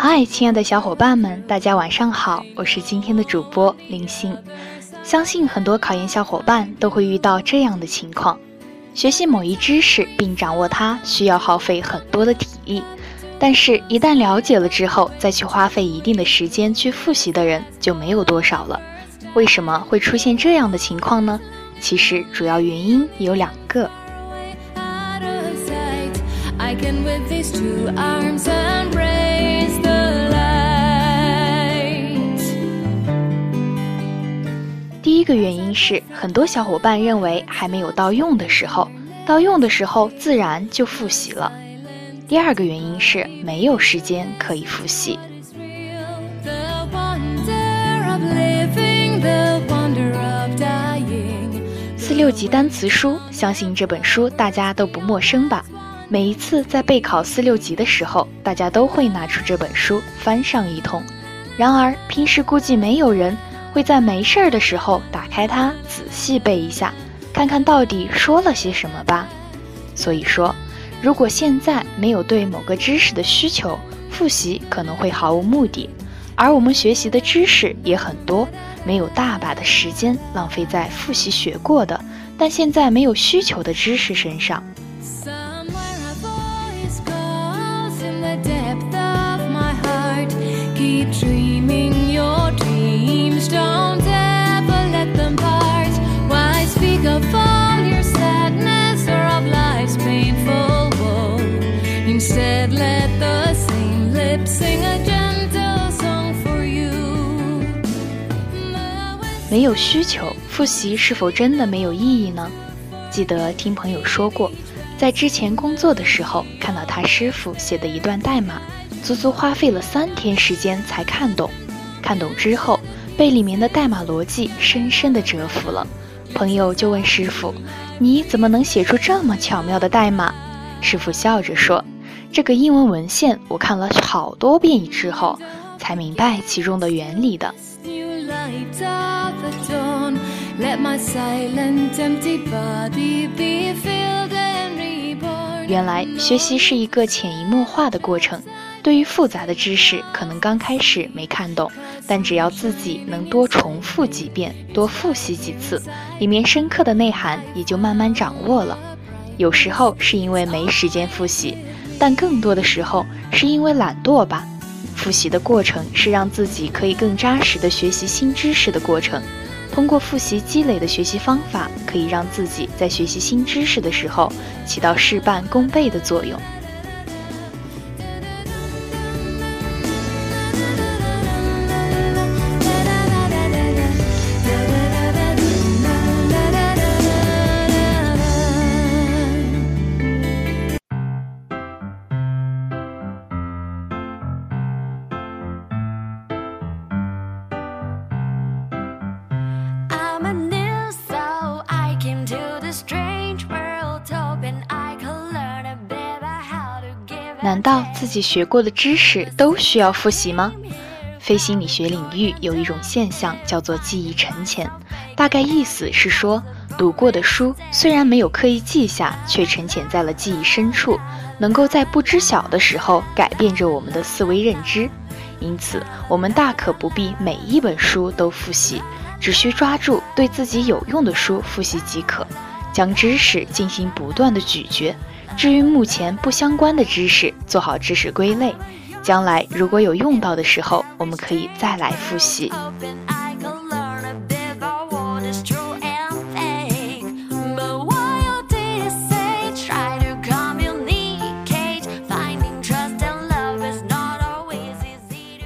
嗨，亲爱的小伙伴们，大家晚上好，我是今天的主播林星。相信很多考研小伙伴都会遇到这样的情况：学习某一知识并掌握它，需要耗费很多的体力，但是，一旦了解了之后，再去花费一定的时间去复习的人就没有多少了。为什么会出现这样的情况呢？其实主要原因有两个。第一个原因是，很多小伙伴认为还没有到用的时候，到用的时候自然就复习了。第二个原因是没有时间可以复习。四六级单词书，相信这本书大家都不陌生吧？每一次在备考四六级的时候，大家都会拿出这本书翻上一通。然而平时估计没有人会在没事儿的时候打开它仔细背一下，看看到底说了些什么吧。所以说，如果现在没有对某个知识的需求，复习可能会毫无目的。而我们学习的知识也很多，没有大把的时间浪费在复习学过的，但现在没有需求的知识身上。没有需求，复习是否真的没有意义呢？记得听朋友说过，在之前工作的时候，看到他师傅写的一段代码，足足花费了三天时间才看懂。看懂之后，被里面的代码逻辑深深的折服了。朋友就问师傅：“你怎么能写出这么巧妙的代码？”师傅笑着说：“这个英文文献我看了好多遍之后，才明白其中的原理的。”原来学习是一个潜移默化的过程。对于复杂的知识，可能刚开始没看懂，但只要自己能多重复几遍、多复习几次，里面深刻的内涵也就慢慢掌握了。有时候是因为没时间复习，但更多的时候是因为懒惰吧。复习的过程是让自己可以更扎实的学习新知识的过程。通过复习积累的学习方法，可以让自己在学习新知识的时候起到事半功倍的作用。难道自己学过的知识都需要复习吗？非心理学领域有一种现象叫做记忆沉潜，大概意思是说，读过的书虽然没有刻意记下，却沉潜在了记忆深处，能够在不知晓的时候改变着我们的思维认知。因此，我们大可不必每一本书都复习，只需抓住对自己有用的书复习即可，将知识进行不断的咀嚼。至于目前不相关的知识，做好知识归类，将来如果有用到的时候，我们可以再来复习。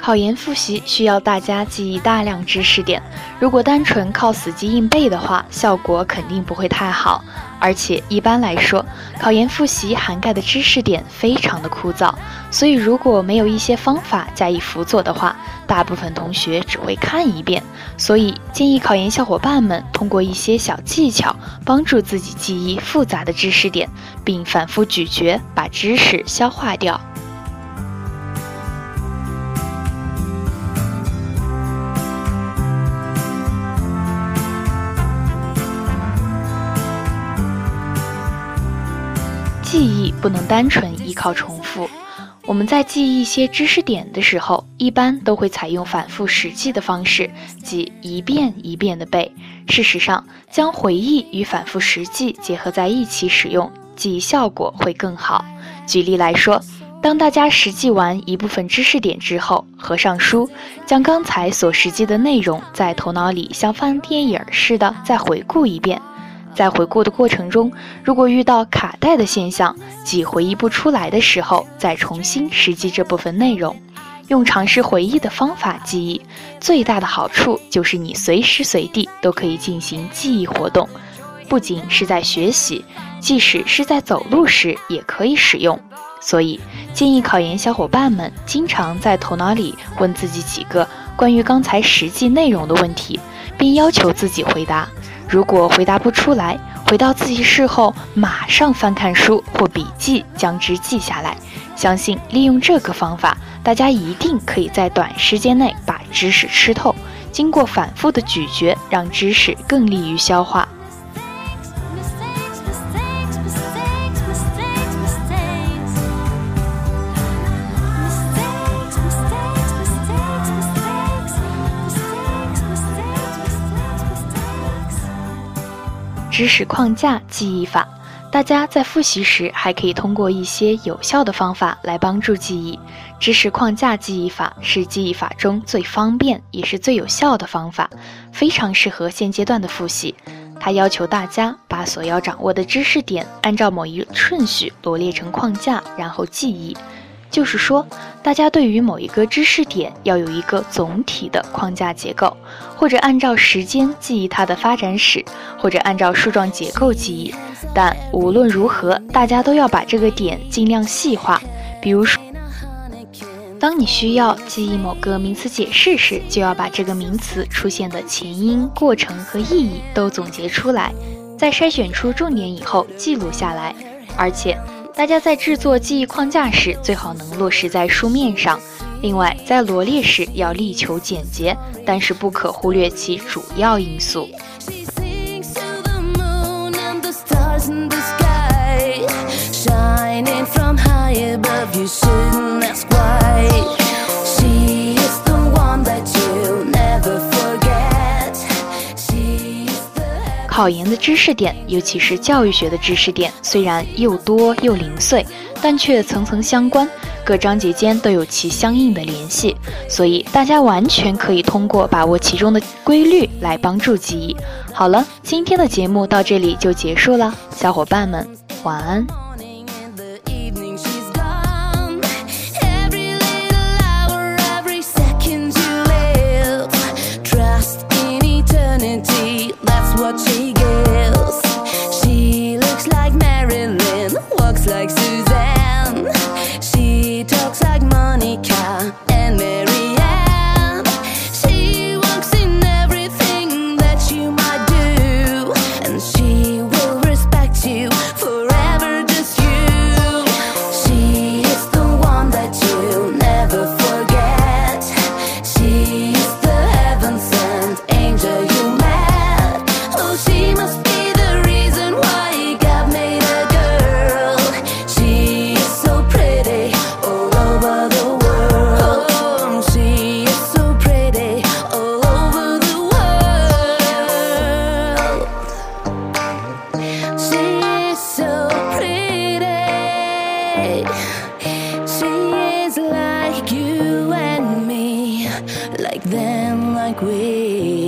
考研复习需要大家记忆大量知识点，如果单纯靠死记硬背的话，效果肯定不会太好。而且一般来说，考研复习涵盖的知识点非常的枯燥，所以如果没有一些方法加以辅佐的话，大部分同学只会看一遍。所以建议考研小伙伴们通过一些小技巧，帮助自己记忆复杂的知识点，并反复咀嚼，把知识消化掉。不能单纯依靠重复，我们在记忆一些知识点的时候，一般都会采用反复实际的方式，即一遍一遍的背。事实上，将回忆与反复实际结合在一起使用，记忆效果会更好。举例来说，当大家实际完一部分知识点之后，合上书，将刚才所实际的内容在头脑里像翻电影似的再回顾一遍。在回顾的过程中，如果遇到卡带的现象，即回忆不出来的时候，再重新实际这部分内容。用尝试回忆的方法记忆，最大的好处就是你随时随地都可以进行记忆活动，不仅是在学习，即使是在走路时也可以使用。所以，建议考研小伙伴们经常在头脑里问自己几个关于刚才实际内容的问题，并要求自己回答。如果回答不出来，回到自习室后，马上翻看书或笔记，将之记下来。相信利用这个方法，大家一定可以在短时间内把知识吃透。经过反复的咀嚼，让知识更利于消化。知识框架记忆法，大家在复习时还可以通过一些有效的方法来帮助记忆。知识框架记忆法是记忆法中最方便也是最有效的方法，非常适合现阶段的复习。它要求大家把所要掌握的知识点按照某一顺序罗列成框架，然后记忆。就是说，大家对于某一个知识点要有一个总体的框架结构，或者按照时间记忆它的发展史，或者按照树状结构记忆。但无论如何，大家都要把这个点尽量细化。比如说，当你需要记忆某个名词解释时，就要把这个名词出现的前因、过程和意义都总结出来，在筛选出重点以后记录下来，而且。大家在制作记忆框架时，最好能落实在书面上。另外，在罗列时要力求简洁，但是不可忽略其主要因素。考研的知识点，尤其是教育学的知识点，虽然又多又零碎，但却层层相关，各章节间都有其相应的联系，所以大家完全可以通过把握其中的规律来帮助记忆。好了，今天的节目到这里就结束了，小伙伴们晚安。we